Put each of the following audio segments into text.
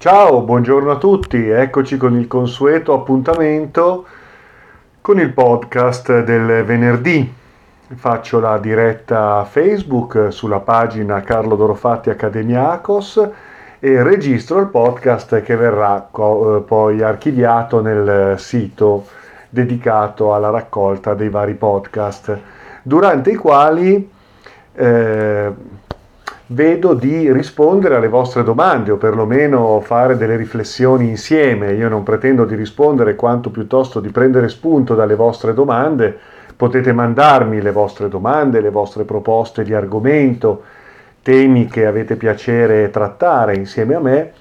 Ciao, buongiorno a tutti, eccoci con il consueto appuntamento con il podcast del venerdì. Faccio la diretta Facebook sulla pagina Carlo Dorofatti Academiacos e registro il podcast che verrà co- poi archiviato nel sito dedicato alla raccolta dei vari podcast, durante i quali eh, vedo di rispondere alle vostre domande o perlomeno fare delle riflessioni insieme. Io non pretendo di rispondere quanto piuttosto di prendere spunto dalle vostre domande. Potete mandarmi le vostre domande, le vostre proposte di argomento, temi che avete piacere trattare insieme a me,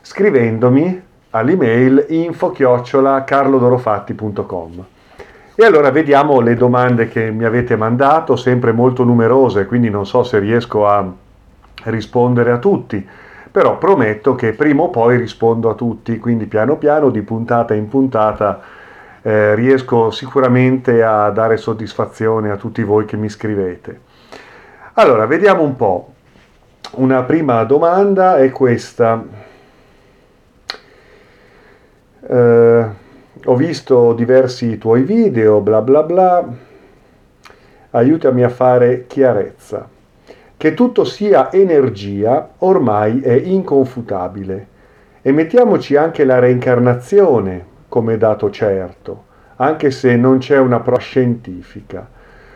scrivendomi all'email info-carlodorofatti.com. E allora vediamo le domande che mi avete mandato, sempre molto numerose, quindi non so se riesco a rispondere a tutti, però prometto che prima o poi rispondo a tutti, quindi piano piano, di puntata in puntata, eh, riesco sicuramente a dare soddisfazione a tutti voi che mi scrivete. Allora, vediamo un po'. Una prima domanda è questa. Eh, ho visto diversi tuoi video, bla bla bla. Aiutami a fare chiarezza. Che tutto sia energia ormai è inconfutabile. E mettiamoci anche la reincarnazione come dato certo, anche se non c'è una prova scientifica.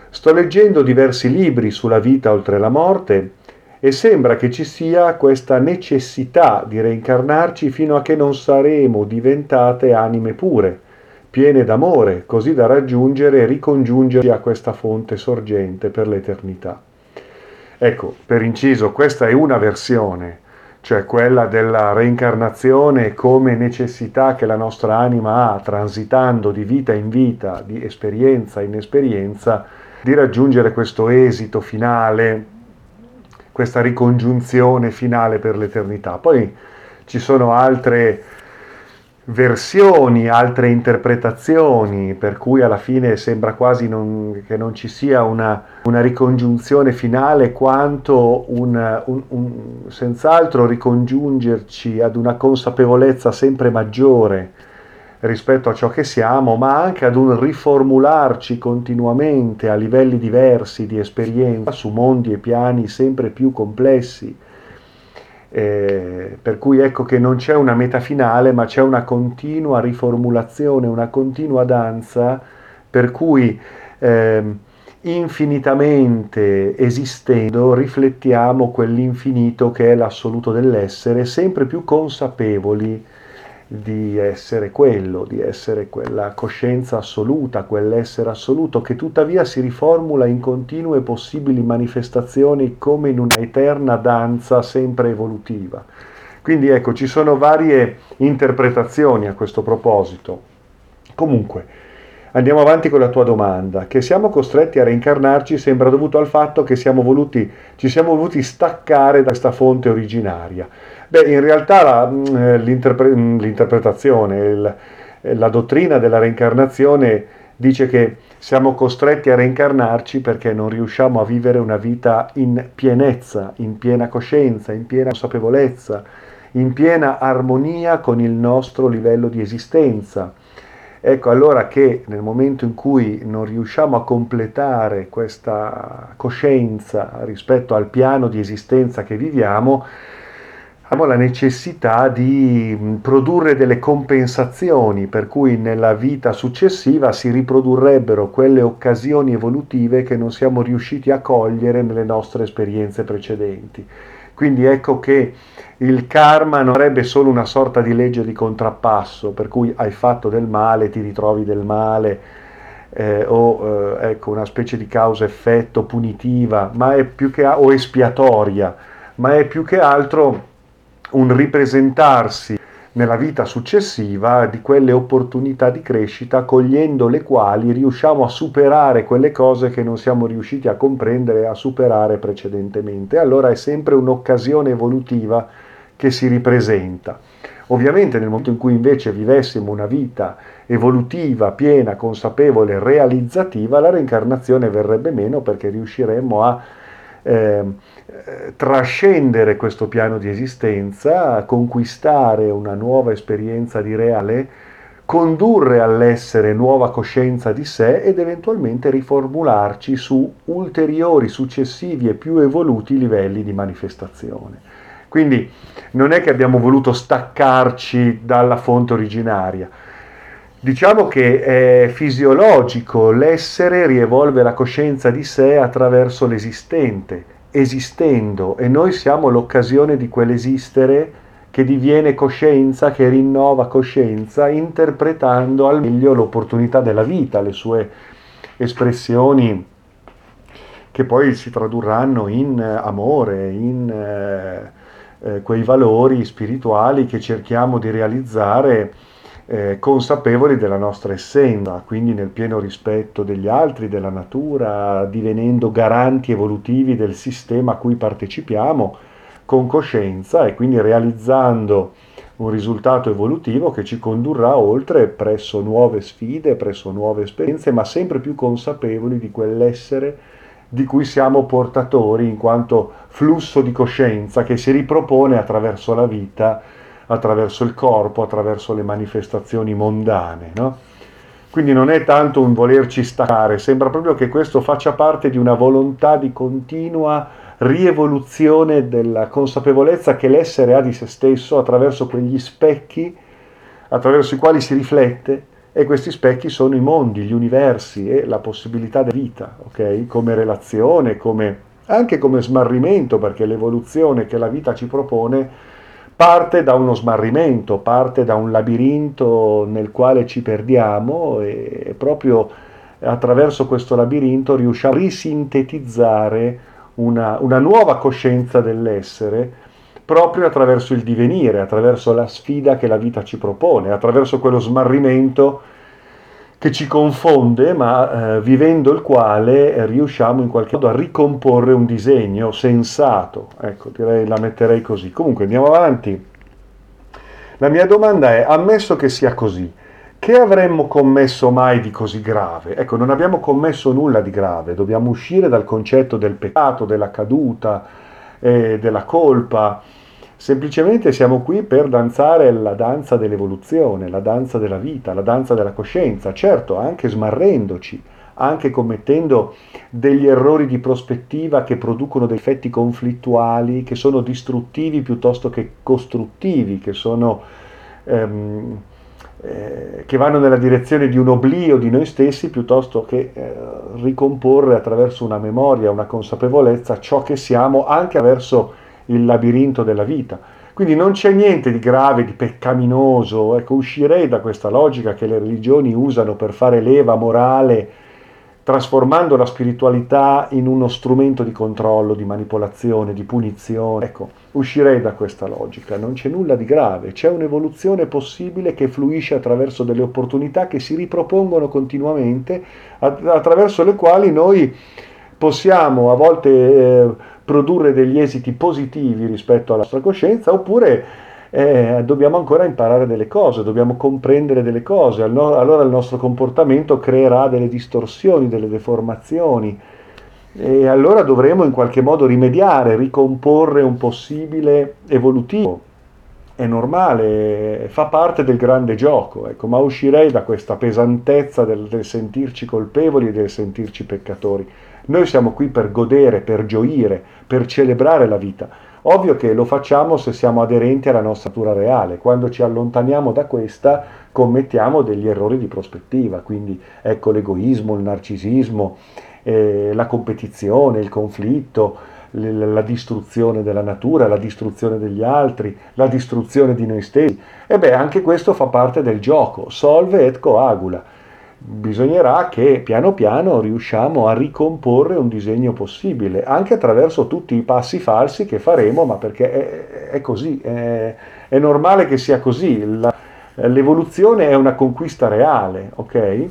Sto leggendo diversi libri sulla vita oltre la morte e sembra che ci sia questa necessità di reincarnarci fino a che non saremo diventate anime pure, piene d'amore, così da raggiungere e ricongiungerci a questa fonte sorgente per l'eternità. Ecco, per inciso, questa è una versione, cioè quella della reincarnazione come necessità che la nostra anima ha, transitando di vita in vita, di esperienza in esperienza, di raggiungere questo esito finale, questa ricongiunzione finale per l'eternità. Poi ci sono altre versioni, altre interpretazioni, per cui alla fine sembra quasi non, che non ci sia una, una ricongiunzione finale quanto un, un, un, senz'altro ricongiungerci ad una consapevolezza sempre maggiore rispetto a ciò che siamo, ma anche ad un riformularci continuamente a livelli diversi di esperienza su mondi e piani sempre più complessi eh, per cui ecco che non c'è una meta finale, ma c'è una continua riformulazione, una continua danza, per cui eh, infinitamente esistendo riflettiamo quell'infinito che è l'assoluto dell'essere, sempre più consapevoli di essere quello, di essere quella coscienza assoluta, quell'essere assoluto che tuttavia si riformula in continue possibili manifestazioni come in una eterna danza sempre evolutiva. Quindi ecco, ci sono varie interpretazioni a questo proposito. Comunque, andiamo avanti con la tua domanda. Che siamo costretti a reincarnarci sembra dovuto al fatto che siamo voluti, ci siamo voluti staccare da questa fonte originaria. Beh, in realtà la, mm, eh, l'interpre- mm, l'interpretazione, il, eh, la dottrina della reincarnazione dice che siamo costretti a reincarnarci perché non riusciamo a vivere una vita in pienezza, in piena coscienza, in piena consapevolezza, in piena armonia con il nostro livello di esistenza. Ecco allora che nel momento in cui non riusciamo a completare questa coscienza rispetto al piano di esistenza che viviamo, abbiamo la necessità di produrre delle compensazioni per cui nella vita successiva si riprodurrebbero quelle occasioni evolutive che non siamo riusciti a cogliere nelle nostre esperienze precedenti. Quindi ecco che il karma non sarebbe solo una sorta di legge di contrappasso, per cui hai fatto del male, ti ritrovi del male, eh, o eh, ecco, una specie di causa-effetto punitiva, ma è più che, o espiatoria, ma è più che altro un ripresentarsi nella vita successiva di quelle opportunità di crescita, cogliendo le quali riusciamo a superare quelle cose che non siamo riusciti a comprendere a superare precedentemente. Allora è sempre un'occasione evolutiva che si ripresenta. Ovviamente nel momento in cui invece vivessimo una vita evolutiva, piena, consapevole, realizzativa, la reincarnazione verrebbe meno perché riusciremmo a eh, trascendere questo piano di esistenza, conquistare una nuova esperienza di reale, condurre all'essere nuova coscienza di sé ed eventualmente riformularci su ulteriori, successivi e più evoluti livelli di manifestazione. Quindi non è che abbiamo voluto staccarci dalla fonte originaria. Diciamo che è fisiologico, l'essere rievolve la coscienza di sé attraverso l'esistente, esistendo, e noi siamo l'occasione di quell'esistere che diviene coscienza, che rinnova coscienza, interpretando al meglio l'opportunità della vita, le sue espressioni che poi si tradurranno in amore, in eh, eh, quei valori spirituali che cerchiamo di realizzare eh, consapevoli della nostra essenza, quindi nel pieno rispetto degli altri, della natura, divenendo garanti evolutivi del sistema a cui partecipiamo con coscienza e quindi realizzando un risultato evolutivo che ci condurrà oltre presso nuove sfide, presso nuove esperienze, ma sempre più consapevoli di quell'essere di cui siamo portatori in quanto flusso di coscienza che si ripropone attraverso la vita, attraverso il corpo, attraverso le manifestazioni mondane. No? Quindi non è tanto un volerci staccare, sembra proprio che questo faccia parte di una volontà di continua rievoluzione della consapevolezza che l'essere ha di se stesso attraverso quegli specchi attraverso i quali si riflette e questi specchi sono i mondi, gli universi e la possibilità di vita, ok? Come relazione, come, anche come smarrimento, perché l'evoluzione che la vita ci propone parte da uno smarrimento, parte da un labirinto nel quale ci perdiamo e proprio attraverso questo labirinto riusciamo a risintetizzare una, una nuova coscienza dell'essere proprio attraverso il divenire, attraverso la sfida che la vita ci propone, attraverso quello smarrimento che ci confonde, ma eh, vivendo il quale eh, riusciamo in qualche modo a ricomporre un disegno sensato. Ecco, direi la metterei così. Comunque andiamo avanti. La mia domanda è, ammesso che sia così, che avremmo commesso mai di così grave? Ecco, non abbiamo commesso nulla di grave, dobbiamo uscire dal concetto del peccato, della caduta, eh, della colpa, Semplicemente siamo qui per danzare la danza dell'evoluzione, la danza della vita, la danza della coscienza, certo anche smarrendoci, anche commettendo degli errori di prospettiva che producono dei effetti conflittuali, che sono distruttivi piuttosto che costruttivi, che, sono, ehm, eh, che vanno nella direzione di un oblio di noi stessi piuttosto che eh, ricomporre attraverso una memoria, una consapevolezza ciò che siamo anche attraverso il labirinto della vita. Quindi non c'è niente di grave, di peccaminoso, ecco, uscirei da questa logica che le religioni usano per fare leva morale, trasformando la spiritualità in uno strumento di controllo, di manipolazione, di punizione. Ecco, uscirei da questa logica, non c'è nulla di grave, c'è un'evoluzione possibile che fluisce attraverso delle opportunità che si ripropongono continuamente, attraverso le quali noi possiamo a volte... Eh, produrre degli esiti positivi rispetto alla nostra coscienza oppure eh, dobbiamo ancora imparare delle cose, dobbiamo comprendere delle cose, allora il nostro comportamento creerà delle distorsioni, delle deformazioni e allora dovremo in qualche modo rimediare, ricomporre un possibile evolutivo. È normale, fa parte del grande gioco, ecco, ma uscirei da questa pesantezza del, del sentirci colpevoli e del sentirci peccatori. Noi siamo qui per godere, per gioire, per celebrare la vita. Ovvio che lo facciamo se siamo aderenti alla nostra natura reale. Quando ci allontaniamo da questa commettiamo degli errori di prospettiva. Quindi ecco l'egoismo, il narcisismo, eh, la competizione, il conflitto, la distruzione della natura, la distruzione degli altri, la distruzione di noi stessi. E beh, anche questo fa parte del gioco. Solve et coagula bisognerà che piano piano riusciamo a ricomporre un disegno possibile, anche attraverso tutti i passi falsi che faremo, ma perché è, è così, è, è, normale che sia così, La, l'evoluzione è una conquista reale, ok?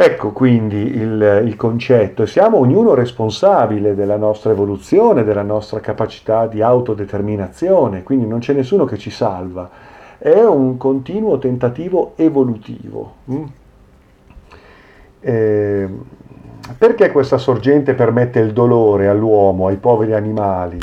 Ecco quindi il, il concetto, siamo ognuno responsabile della nostra evoluzione, della nostra capacità di autodeterminazione, quindi non c'è nessuno che ci salva è un continuo tentativo evolutivo. Eh, perché questa sorgente permette il dolore all'uomo, ai poveri animali?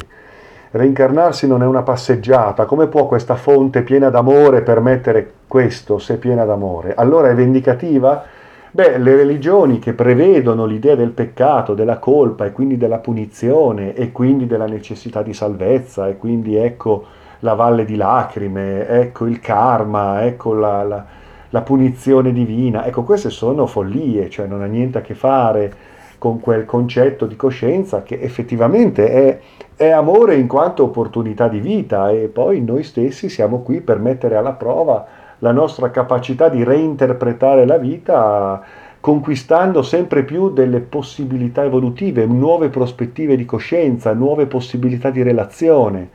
Reincarnarsi non è una passeggiata, come può questa fonte piena d'amore permettere questo se piena d'amore? Allora è vendicativa? Beh, le religioni che prevedono l'idea del peccato, della colpa e quindi della punizione e quindi della necessità di salvezza e quindi ecco la valle di lacrime, ecco il karma, ecco la, la, la punizione divina, ecco queste sono follie, cioè non ha niente a che fare con quel concetto di coscienza che effettivamente è, è amore in quanto opportunità di vita e poi noi stessi siamo qui per mettere alla prova la nostra capacità di reinterpretare la vita conquistando sempre più delle possibilità evolutive, nuove prospettive di coscienza, nuove possibilità di relazione.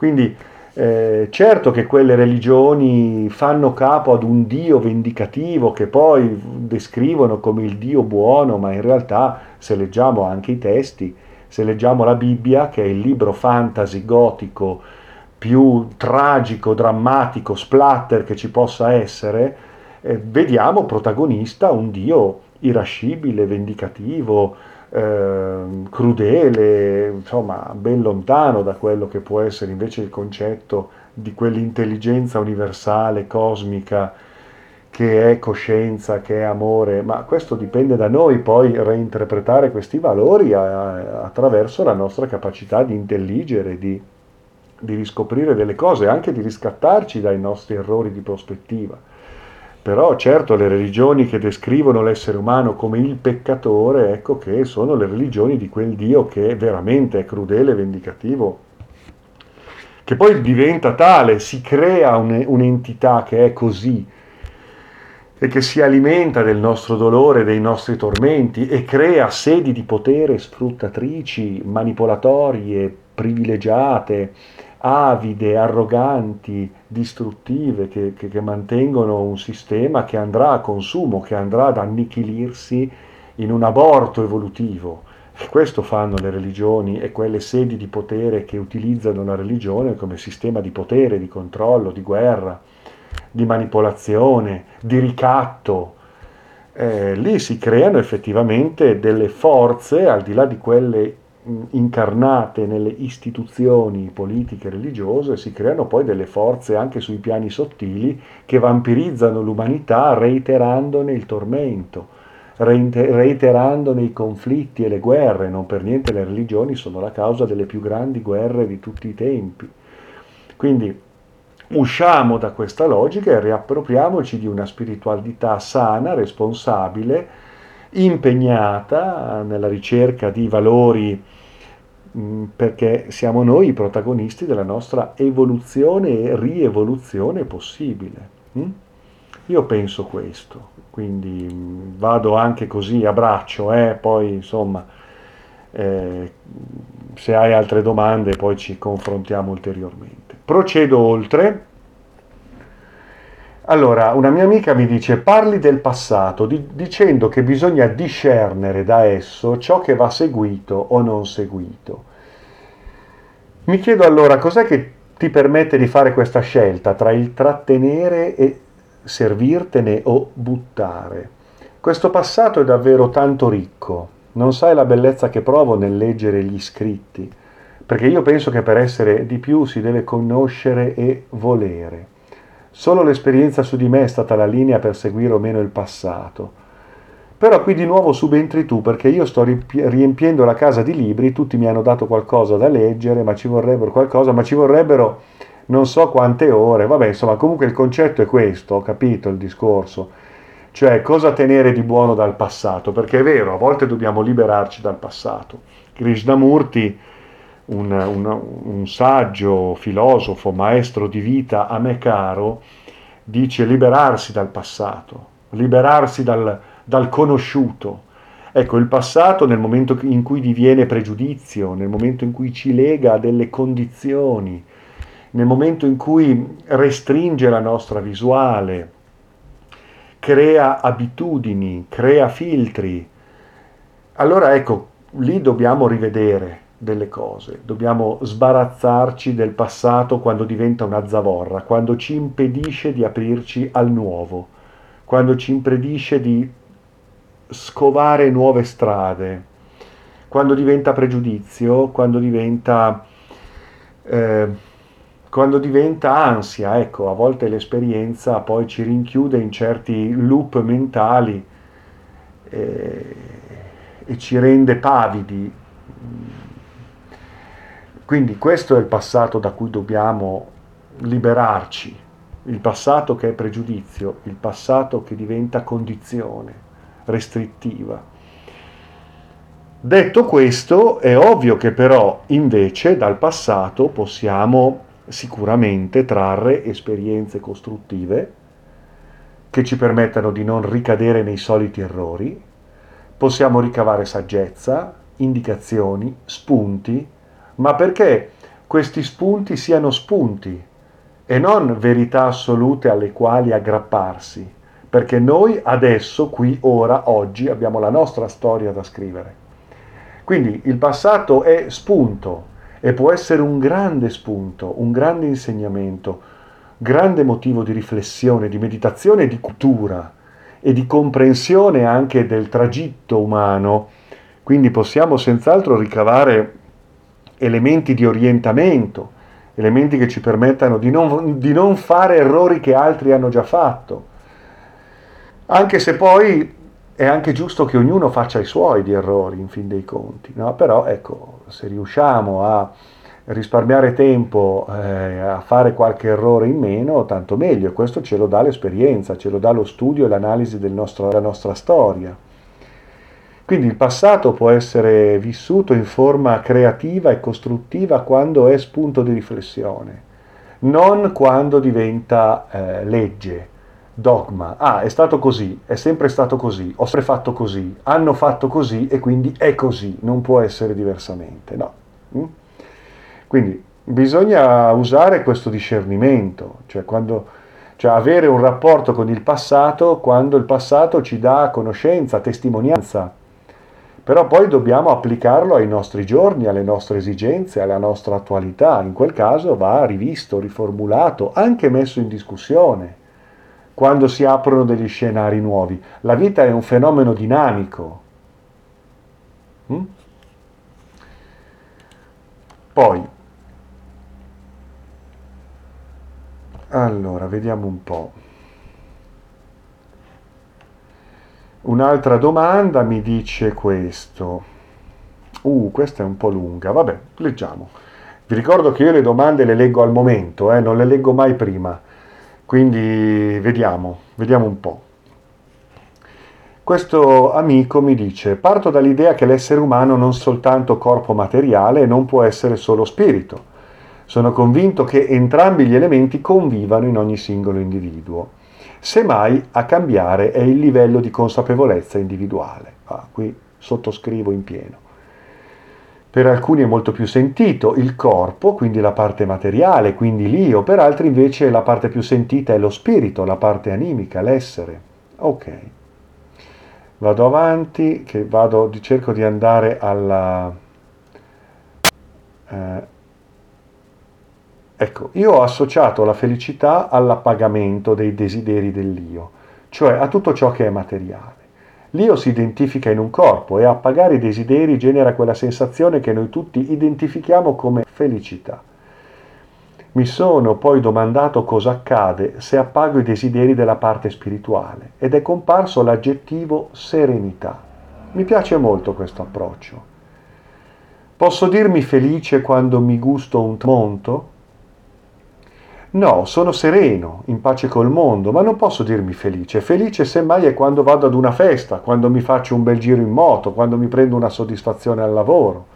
Quindi eh, certo che quelle religioni fanno capo ad un Dio vendicativo che poi descrivono come il Dio buono, ma in realtà se leggiamo anche i testi, se leggiamo la Bibbia, che è il libro fantasy gotico più tragico, drammatico, splatter che ci possa essere, eh, vediamo protagonista un Dio irascibile, vendicativo, eh, crudele, insomma ben lontano da quello che può essere invece il concetto di quell'intelligenza universale, cosmica, che è coscienza, che è amore, ma questo dipende da noi poi reinterpretare questi valori a, attraverso la nostra capacità di intelligere, di di riscoprire delle cose, anche di riscattarci dai nostri errori di prospettiva. Però certo le religioni che descrivono l'essere umano come il peccatore, ecco che sono le religioni di quel Dio che veramente è crudele vendicativo, che poi diventa tale, si crea un'entità che è così e che si alimenta del nostro dolore, dei nostri tormenti e crea sedi di potere sfruttatrici, manipolatorie, privilegiate, avide, arroganti, distruttive, che, che, che, mantengono un sistema che andrà a consumo, che andrà ad annichilirsi in un aborto evolutivo. Questo fanno le religioni e quelle sedi di potere che utilizzano la religione come sistema di potere, di controllo, di guerra, di manipolazione, di ricatto. Eh, lì si creano effettivamente delle forze, al di là di quelle incarnate nelle istituzioni politiche e religiose, si creano poi delle forze anche sui piani sottili che vampirizzano l'umanità reiterandone il tormento, reiterandone i conflitti e le guerre. Non per niente le religioni sono la causa delle più grandi guerre di tutti i tempi. Quindi usciamo da questa logica e riappropriamoci di una spiritualità sana, responsabile, impegnata nella ricerca di valori mm, perché siamo noi i protagonisti della nostra evoluzione e rievoluzione possibile. Mm? Io penso questo, quindi mm, vado anche così a braccio, eh? poi insomma eh, se hai altre domande poi ci confrontiamo ulteriormente. Procedo oltre allora, una mia amica mi dice parli del passato di, dicendo che bisogna discernere da esso ciò che va seguito o non seguito. Mi chiedo allora cos'è che ti permette di fare questa scelta tra il trattenere e servirtene o buttare. Questo passato è davvero tanto ricco, non sai la bellezza che provo nel leggere gli scritti, perché io penso che per essere di più si deve conoscere e volere. Solo l'esperienza su di me è stata la linea per seguire o meno il passato. Però qui di nuovo subentri tu perché io sto riempiendo la casa di libri, tutti mi hanno dato qualcosa da leggere, ma ci vorrebbero qualcosa, ma ci vorrebbero non so quante ore. Vabbè, insomma, comunque il concetto è questo, ho capito il discorso. Cioè, cosa tenere di buono dal passato? Perché è vero, a volte dobbiamo liberarci dal passato. Krishnamurti un, un, un saggio filosofo, maestro di vita a me caro, dice liberarsi dal passato, liberarsi dal, dal conosciuto. Ecco, il passato nel momento in cui diviene pregiudizio, nel momento in cui ci lega a delle condizioni, nel momento in cui restringe la nostra visuale, crea abitudini, crea filtri, allora ecco, lì dobbiamo rivedere delle cose, dobbiamo sbarazzarci del passato quando diventa una zavorra, quando ci impedisce di aprirci al nuovo, quando ci impedisce di scovare nuove strade, quando diventa pregiudizio, quando diventa, eh, quando diventa ansia, ecco, a volte l'esperienza poi ci rinchiude in certi loop mentali eh, e ci rende pavidi. Quindi questo è il passato da cui dobbiamo liberarci, il passato che è pregiudizio, il passato che diventa condizione restrittiva. Detto questo, è ovvio che però invece dal passato possiamo sicuramente trarre esperienze costruttive che ci permettano di non ricadere nei soliti errori, possiamo ricavare saggezza, indicazioni, spunti, ma perché questi spunti siano spunti e non verità assolute alle quali aggrapparsi, perché noi adesso, qui, ora, oggi abbiamo la nostra storia da scrivere. Quindi il passato è spunto e può essere un grande spunto, un grande insegnamento, grande motivo di riflessione, di meditazione, di cultura e di comprensione anche del tragitto umano. Quindi possiamo senz'altro ricavare elementi di orientamento, elementi che ci permettano di non, di non fare errori che altri hanno già fatto. Anche se poi è anche giusto che ognuno faccia i suoi di errori, in fin dei conti, no? però ecco, se riusciamo a risparmiare tempo eh, a fare qualche errore in meno, tanto meglio. E questo ce lo dà l'esperienza, ce lo dà lo studio e l'analisi nostro, della nostra storia. Quindi il passato può essere vissuto in forma creativa e costruttiva quando è spunto di riflessione, non quando diventa eh, legge, dogma. Ah, è stato così, è sempre stato così, ho sempre fatto così, hanno fatto così e quindi è così, non può essere diversamente. No. Mm? Quindi bisogna usare questo discernimento, cioè, quando, cioè avere un rapporto con il passato quando il passato ci dà conoscenza, testimonianza, però poi dobbiamo applicarlo ai nostri giorni, alle nostre esigenze, alla nostra attualità. In quel caso va rivisto, riformulato, anche messo in discussione quando si aprono degli scenari nuovi. La vita è un fenomeno dinamico. Mm? Poi, Allora, vediamo un po'. Un'altra domanda mi dice questo. Uh, questa è un po' lunga. Vabbè, leggiamo. Vi ricordo che io le domande le leggo al momento, eh, non le leggo mai prima. Quindi vediamo, vediamo un po'. Questo amico mi dice, parto dall'idea che l'essere umano non soltanto corpo materiale e non può essere solo spirito sono convinto che entrambi gli elementi convivano in ogni singolo individuo. Semmai a cambiare è il livello di consapevolezza individuale. Ah, qui sottoscrivo in pieno. Per alcuni è molto più sentito il corpo, quindi la parte materiale, quindi l'io, per altri invece la parte più sentita è lo spirito, la parte animica, l'essere. Ok. Vado avanti, che vado, cerco di andare alla... Eh, Ecco, io ho associato la felicità all'appagamento dei desideri dell'io, cioè a tutto ciò che è materiale. L'io si identifica in un corpo e appagare i desideri genera quella sensazione che noi tutti identifichiamo come felicità. Mi sono poi domandato cosa accade se appago i desideri della parte spirituale ed è comparso l'aggettivo serenità. Mi piace molto questo approccio. Posso dirmi felice quando mi gusto un tramonto? No, sono sereno, in pace col mondo, ma non posso dirmi felice. Felice semmai è quando vado ad una festa, quando mi faccio un bel giro in moto, quando mi prendo una soddisfazione al lavoro.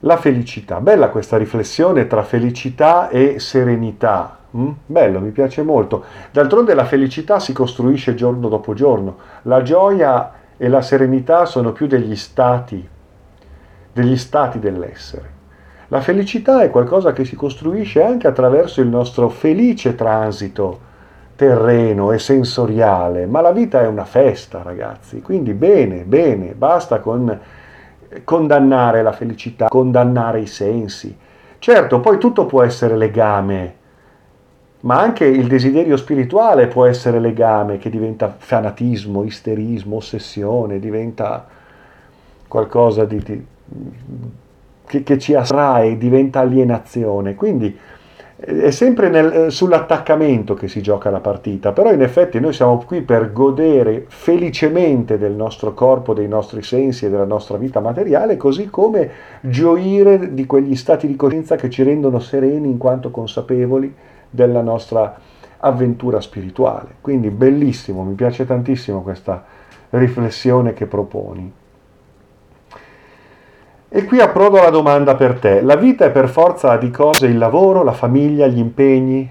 La felicità, bella questa riflessione tra felicità e serenità. Mm? Bello, mi piace molto. D'altronde la felicità si costruisce giorno dopo giorno. La gioia e la serenità sono più degli stati degli stati dell'essere. La felicità è qualcosa che si costruisce anche attraverso il nostro felice transito terreno e sensoriale, ma la vita è una festa, ragazzi, quindi bene, bene, basta con condannare la felicità, condannare i sensi. Certo, poi tutto può essere legame ma anche il desiderio spirituale può essere legame che diventa fanatismo, isterismo, ossessione, diventa qualcosa di, di, che, che, ci attrae, diventa alienazione. Quindi eh, è sempre nel, eh, sull'attaccamento che si gioca la partita, però in effetti noi siamo qui per godere felicemente del nostro corpo, dei nostri sensi e della nostra vita materiale, così come gioire di quegli stati di coscienza che ci rendono sereni in quanto consapevoli della nostra avventura spirituale. Quindi bellissimo, mi piace tantissimo questa riflessione che proponi. E qui approdo alla domanda per te. La vita è per forza di cose il lavoro, la famiglia, gli impegni?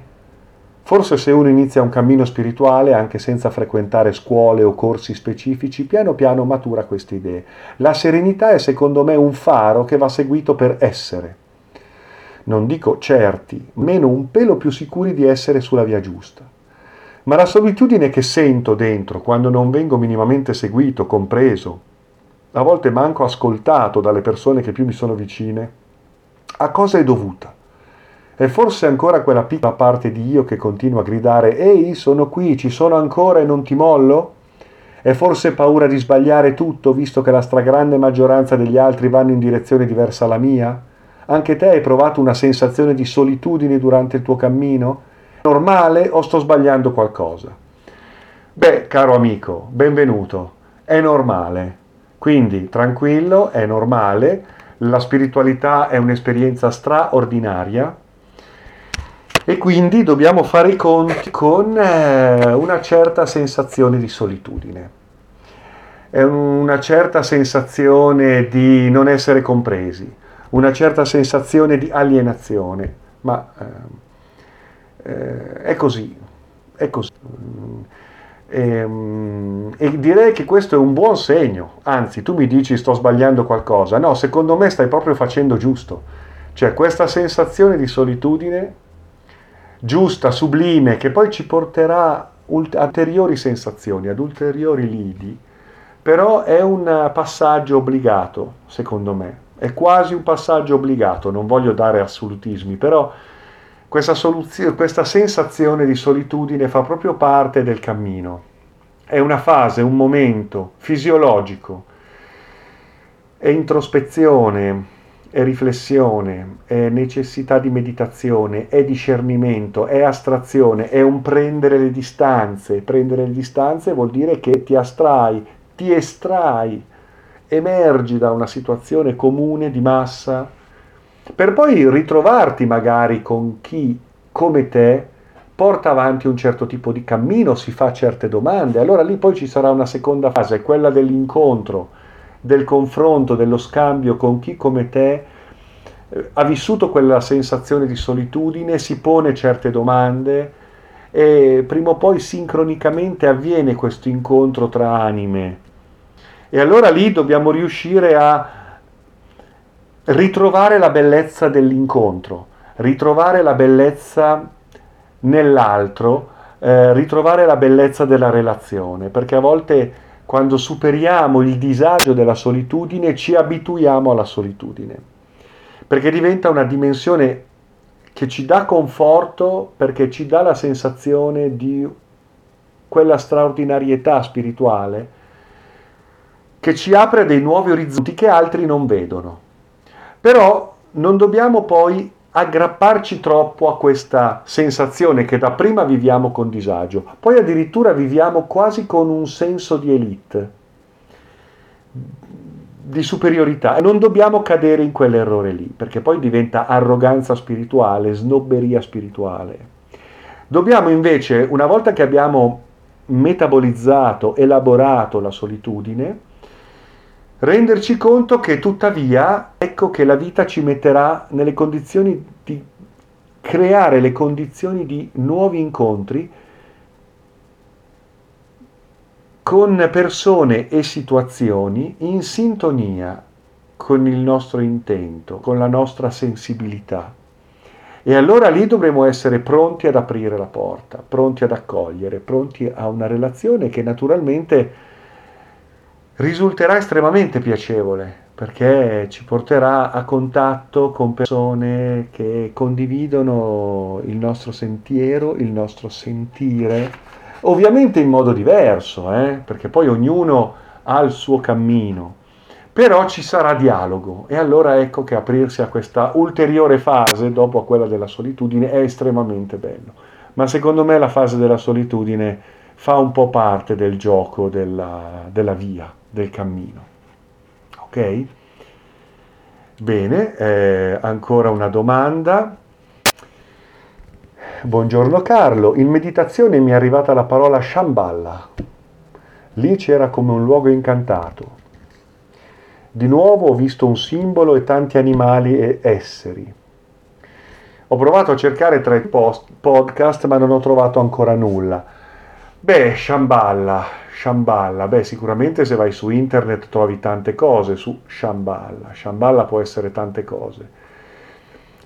Forse se uno inizia un cammino spirituale, anche senza frequentare scuole o corsi specifici, piano piano matura queste idee. La serenità è secondo me un faro che va seguito per essere non dico certi, meno un pelo più sicuri di essere sulla via giusta. Ma la solitudine che sento dentro quando non vengo minimamente seguito, compreso, a volte manco ascoltato dalle persone che più mi sono vicine, a cosa è dovuta? È forse ancora quella piccola parte di io che continua a gridare Ehi, sono qui, ci sono ancora e non ti mollo? È forse paura di sbagliare tutto, visto che la stragrande maggioranza degli altri vanno in direzione diversa alla mia? Anche te hai provato una sensazione di solitudine durante il tuo cammino? Normale o sto sbagliando qualcosa? Beh, caro amico, benvenuto. È normale. Quindi, tranquillo, è normale. La spiritualità è un'esperienza straordinaria e quindi dobbiamo fare i conti con eh, una certa sensazione di solitudine. È una certa sensazione di non essere compresi una certa sensazione di alienazione, ma eh, eh, è così, è così. E, ehm, e, direi che questo è un buon segno, anzi tu mi dici sto sbagliando qualcosa, no, secondo me stai proprio facendo giusto, cioè questa sensazione di solitudine giusta, sublime, che poi ci porterà ulteriori sensazioni, ad ulteriori lidi, però è un passaggio obbligato, secondo me, è quasi un passaggio obbligato, non voglio dare assolutismi, però questa, questa sensazione di solitudine fa proprio parte del cammino. È una fase, un momento fisiologico, è introspezione, è riflessione, è necessità di meditazione, è discernimento, è astrazione, è un prendere le distanze. Prendere le distanze vuol dire che ti astrai, ti estrai emergi da una situazione comune di massa, per poi ritrovarti magari con chi come te porta avanti un certo tipo di cammino, si fa certe domande, allora lì poi ci sarà una seconda fase, quella dell'incontro, del confronto, dello scambio con chi come te eh, ha vissuto quella sensazione di solitudine, si pone certe domande e prima o poi sincronicamente avviene questo incontro tra anime. E allora lì dobbiamo riuscire a ritrovare la bellezza dell'incontro, ritrovare la bellezza nell'altro, eh, ritrovare la bellezza della relazione, perché a volte quando superiamo il disagio della solitudine ci abituiamo alla solitudine, perché diventa una dimensione che ci dà conforto, perché ci dà la sensazione di quella straordinarietà spirituale che ci apre dei nuovi orizzonti che altri non vedono. Però non dobbiamo poi aggrapparci troppo a questa sensazione che da prima viviamo con disagio, poi addirittura viviamo quasi con un senso di elite, di superiorità. Non dobbiamo cadere in quell'errore lì, perché poi diventa arroganza spirituale, snobberia spirituale. Dobbiamo invece, una volta che abbiamo metabolizzato, elaborato la solitudine, renderci conto che tuttavia ecco che la vita ci metterà nelle condizioni di creare le condizioni di nuovi incontri con persone e situazioni in sintonia con il nostro intento, con la nostra sensibilità. E allora lì dovremo essere pronti ad aprire la porta, pronti ad accogliere, pronti a una relazione che naturalmente risulterà estremamente piacevole, perché ci porterà a contatto con persone che condividono il nostro sentiero, il nostro sentire, ovviamente in modo diverso, eh? perché poi ognuno ha il suo cammino, però ci sarà dialogo e allora ecco che aprirsi a questa ulteriore fase dopo quella della solitudine è estremamente bello. Ma secondo me la fase della solitudine fa un po' parte del gioco della, della via, del cammino. Ok? Bene, eh, ancora una domanda. Buongiorno Carlo, in meditazione mi è arrivata la parola Shambhala. Lì c'era come un luogo incantato. Di nuovo ho visto un simbolo e tanti animali e esseri. Ho provato a cercare tra i post, podcast ma non ho trovato ancora nulla. Beh, Shambhala, Shambhala, beh sicuramente se vai su internet trovi tante cose su Shambhala, Shambhala può essere tante cose.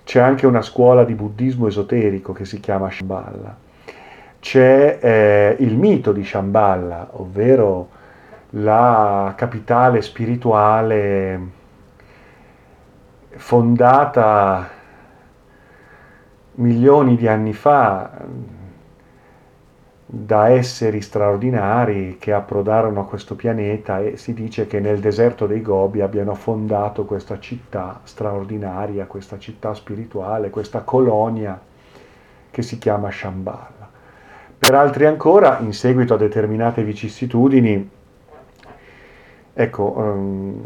C'è anche una scuola di buddismo esoterico che si chiama Shambhala. C'è eh, il mito di Shambhala, ovvero la capitale spirituale fondata milioni di anni fa da esseri straordinari che approdarono a questo pianeta e si dice che nel deserto dei Gobi abbiano fondato questa città straordinaria, questa città spirituale, questa colonia che si chiama Shambhala. Per altri ancora, in seguito a determinate vicissitudini, ecco, um,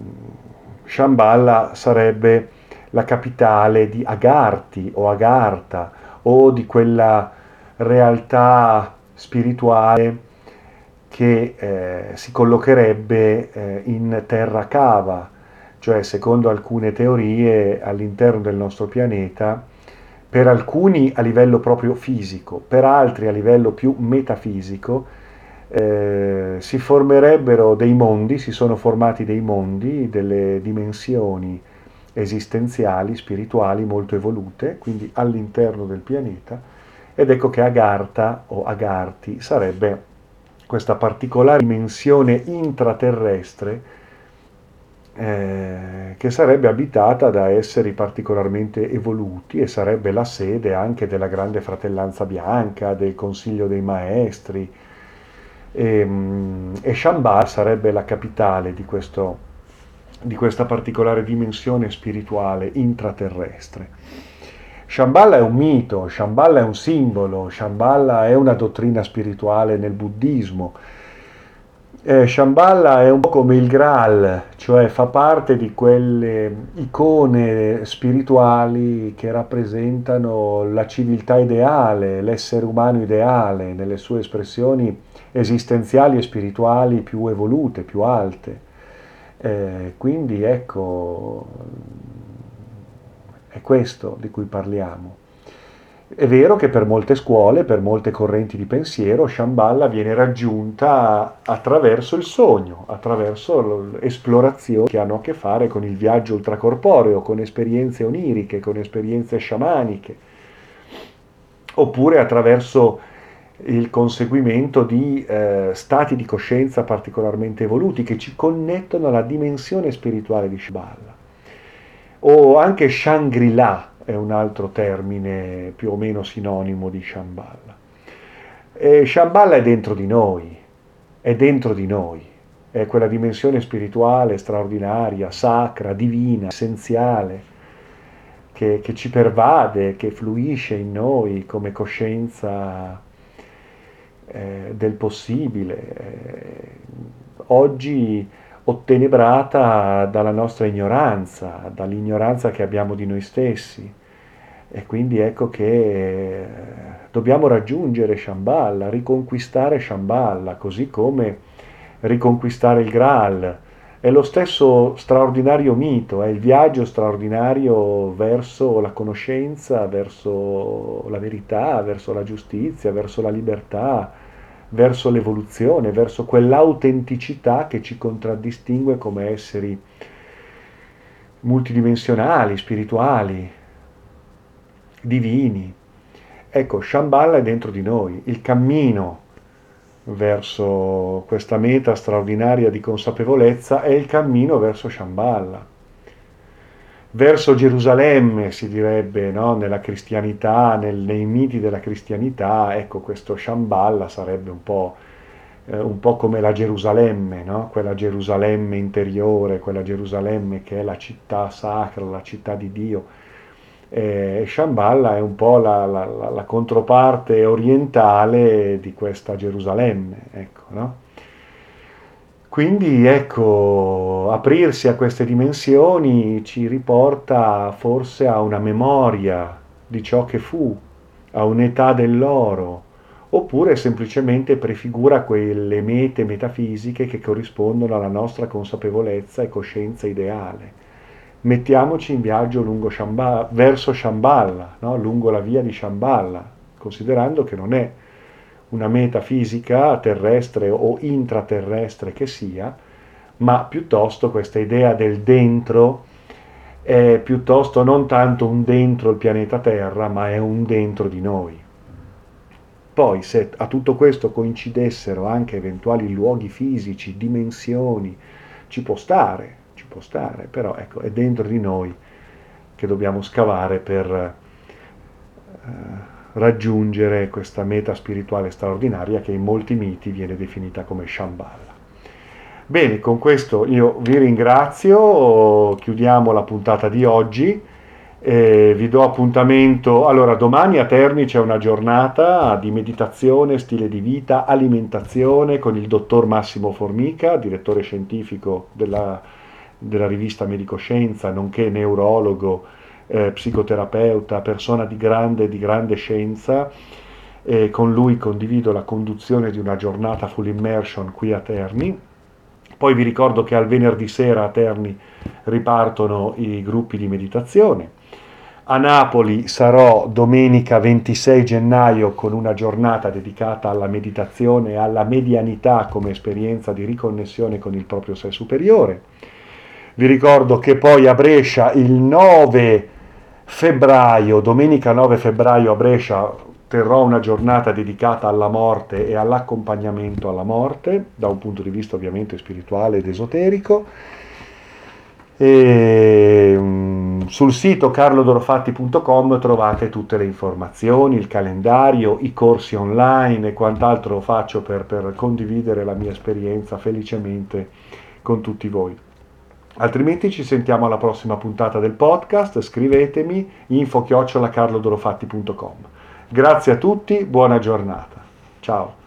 Shambhala sarebbe la capitale di Agarti o Agartha o di quella realtà spirituale che eh, si collocherebbe eh, in terra cava, cioè secondo alcune teorie all'interno del nostro pianeta, per alcuni a livello proprio fisico, per altri a livello più metafisico, eh, si formerebbero dei mondi, si sono formati dei mondi, delle dimensioni esistenziali, spirituali molto evolute, quindi all'interno del pianeta, ed ecco che Agartha o Agarti sarebbe questa particolare dimensione intraterrestre eh, che sarebbe abitata da esseri particolarmente evoluti e sarebbe la sede anche della grande fratellanza bianca, del consiglio dei maestri e, e Shambhala sarebbe la capitale di, questo, di questa particolare dimensione spirituale intraterrestre. Shambhala è un mito, Shambhala è un simbolo, Shambhala è una dottrina spirituale nel buddismo. Eh, Shambhala è un po' come il Graal, cioè fa parte di quelle icone spirituali che rappresentano la civiltà ideale, l'essere umano ideale, nelle sue espressioni esistenziali e spirituali più evolute, più alte. Eh, quindi ecco, è questo di cui parliamo. È vero che per molte scuole, per molte correnti di pensiero, Shambhala viene raggiunta attraverso il sogno, attraverso esplorazioni che hanno a che fare con il viaggio ultracorporeo, con esperienze oniriche, con esperienze sciamaniche, oppure attraverso il conseguimento di eh, stati di coscienza particolarmente evoluti che ci connettono alla dimensione spirituale di Shambhala o anche Shangri-La è un altro termine più o meno sinonimo di Shambhala. E Shambhala è dentro di noi, è dentro di noi, è quella dimensione spirituale straordinaria, sacra, divina, essenziale, che, che ci pervade, che fluisce in noi come coscienza eh, del possibile. Eh, oggi ottenebrata dalla nostra ignoranza, dall'ignoranza che abbiamo di noi stessi. E quindi ecco che eh, dobbiamo raggiungere Shambhala, riconquistare Shambhala, così come riconquistare il Graal. È lo stesso straordinario mito, è il viaggio straordinario verso la conoscenza, verso la verità, verso la giustizia, verso la libertà, verso l'evoluzione, verso quell'autenticità che ci contraddistingue come esseri multidimensionali, spirituali, divini. Ecco, Shambhala è dentro di noi, il cammino verso questa meta straordinaria di consapevolezza è il cammino verso Shambhala. Verso Gerusalemme, si direbbe, no? nella cristianità, nel, nei miti della cristianità, ecco questo Shambhala sarebbe un po', eh, un po come la Gerusalemme, no? quella Gerusalemme interiore, quella Gerusalemme che è la città sacra, la città di Dio. E Shambhala è un po' la, la, la, controparte orientale di questa Gerusalemme, ecco, no? Quindi ecco, aprirsi a queste dimensioni ci riporta forse a una memoria di ciò che fu, a un'età dell'oro, oppure semplicemente prefigura quelle mete metafisiche che corrispondono alla nostra consapevolezza e coscienza ideale. Mettiamoci in viaggio Shambhala, verso Shambhala, no? lungo la via di Shambhala, considerando che non è una metafisica terrestre o intraterrestre che sia, ma piuttosto questa idea del dentro è piuttosto non tanto un dentro il pianeta Terra, ma è un dentro di noi. Poi se a tutto questo coincidessero anche eventuali luoghi fisici, dimensioni, ci può stare, ci può stare, però ecco, è dentro di noi che dobbiamo scavare per... Uh, raggiungere questa meta spirituale straordinaria che in molti miti viene definita come Shambhala. Bene, con questo io vi ringrazio, chiudiamo la puntata di oggi, eh, vi do appuntamento, allora domani a Terni c'è una giornata di meditazione, stile di vita, alimentazione con il dottor Massimo Formica, direttore scientifico della, della rivista Medicoscienza, nonché neurologo eh, psicoterapeuta, persona di grande, di grande scienza. E con lui condivido la conduzione di una giornata full immersion qui a Terni. Poi vi ricordo che al venerdì sera a Terni ripartono i gruppi di meditazione. A Napoli sarò domenica 26 gennaio con una giornata dedicata alla meditazione e alla medianità come esperienza di riconnessione con il proprio sé superiore. Vi ricordo che poi a Brescia il 9 febbraio, domenica 9 febbraio a Brescia terrò una giornata dedicata alla morte e all'accompagnamento alla morte, da un punto di vista ovviamente spirituale ed esoterico. E, um, sul sito carlodorofatti.com trovate tutte le informazioni, il calendario, i corsi online e quant'altro faccio per, per condividere la mia esperienza felicemente con tutti voi. Altrimenti ci sentiamo alla prossima puntata del podcast, scrivetemi info-carlodorofatti.com. Grazie a tutti, buona giornata. Ciao.